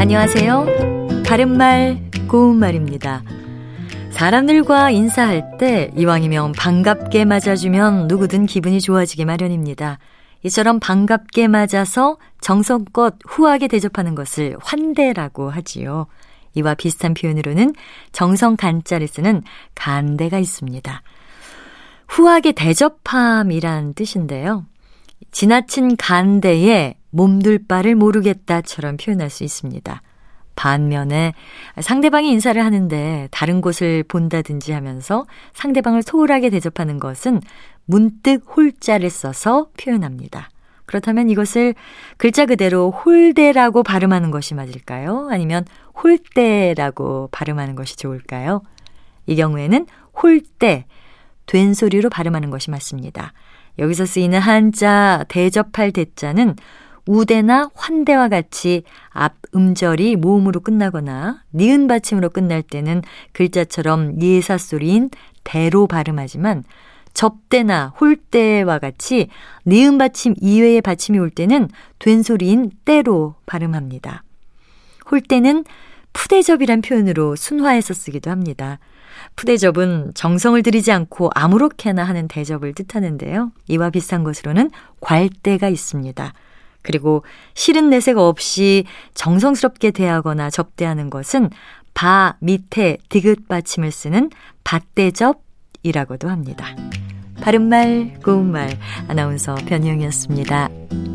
안녕하세요. 바른말, 고운말입니다. 사람들과 인사할 때 이왕이면 반갑게 맞아주면 누구든 기분이 좋아지기 마련입니다. 이처럼 반갑게 맞아서 정성껏 후하게 대접하는 것을 환대라고 하지요. 이와 비슷한 표현으로는 정성 간자를 쓰는 간대가 있습니다. 후하게 대접함이란 뜻인데요. 지나친 간대에 몸둘 바를 모르겠다처럼 표현할 수 있습니다. 반면에 상대방이 인사를 하는데 다른 곳을 본다든지 하면서 상대방을 소홀하게 대접하는 것은 문득 홀자를 써서 표현합니다. 그렇다면 이것을 글자 그대로 홀대라고 발음하는 것이 맞을까요? 아니면 홀대라고 발음하는 것이 좋을까요? 이 경우에는 홀대, 된 소리로 발음하는 것이 맞습니다. 여기서 쓰이는 한자 대접할 대자는 우대나 환대와 같이 앞 음절이 모음으로 끝나거나 니은 받침으로 끝날 때는 글자처럼 예사 소리인 대로 발음하지만 접대나 홀대와 같이 니은 받침 이외의 받침이 올 때는 된 소리인 때로 발음합니다. 홀대는 푸대접이란 표현으로 순화해서 쓰기도 합니다. 푸대접은 정성을 들이지 않고 아무렇게나 하는 대접을 뜻하는데요. 이와 비슷한 것으로는 괄대가 있습니다. 그리고 싫은 내색 없이 정성스럽게 대하거나 접대하는 것은 바 밑에 디귿 받침을 쓰는 밭대접이라고도 합니다. 바른말 고운말 아나운서 변희영이었습니다.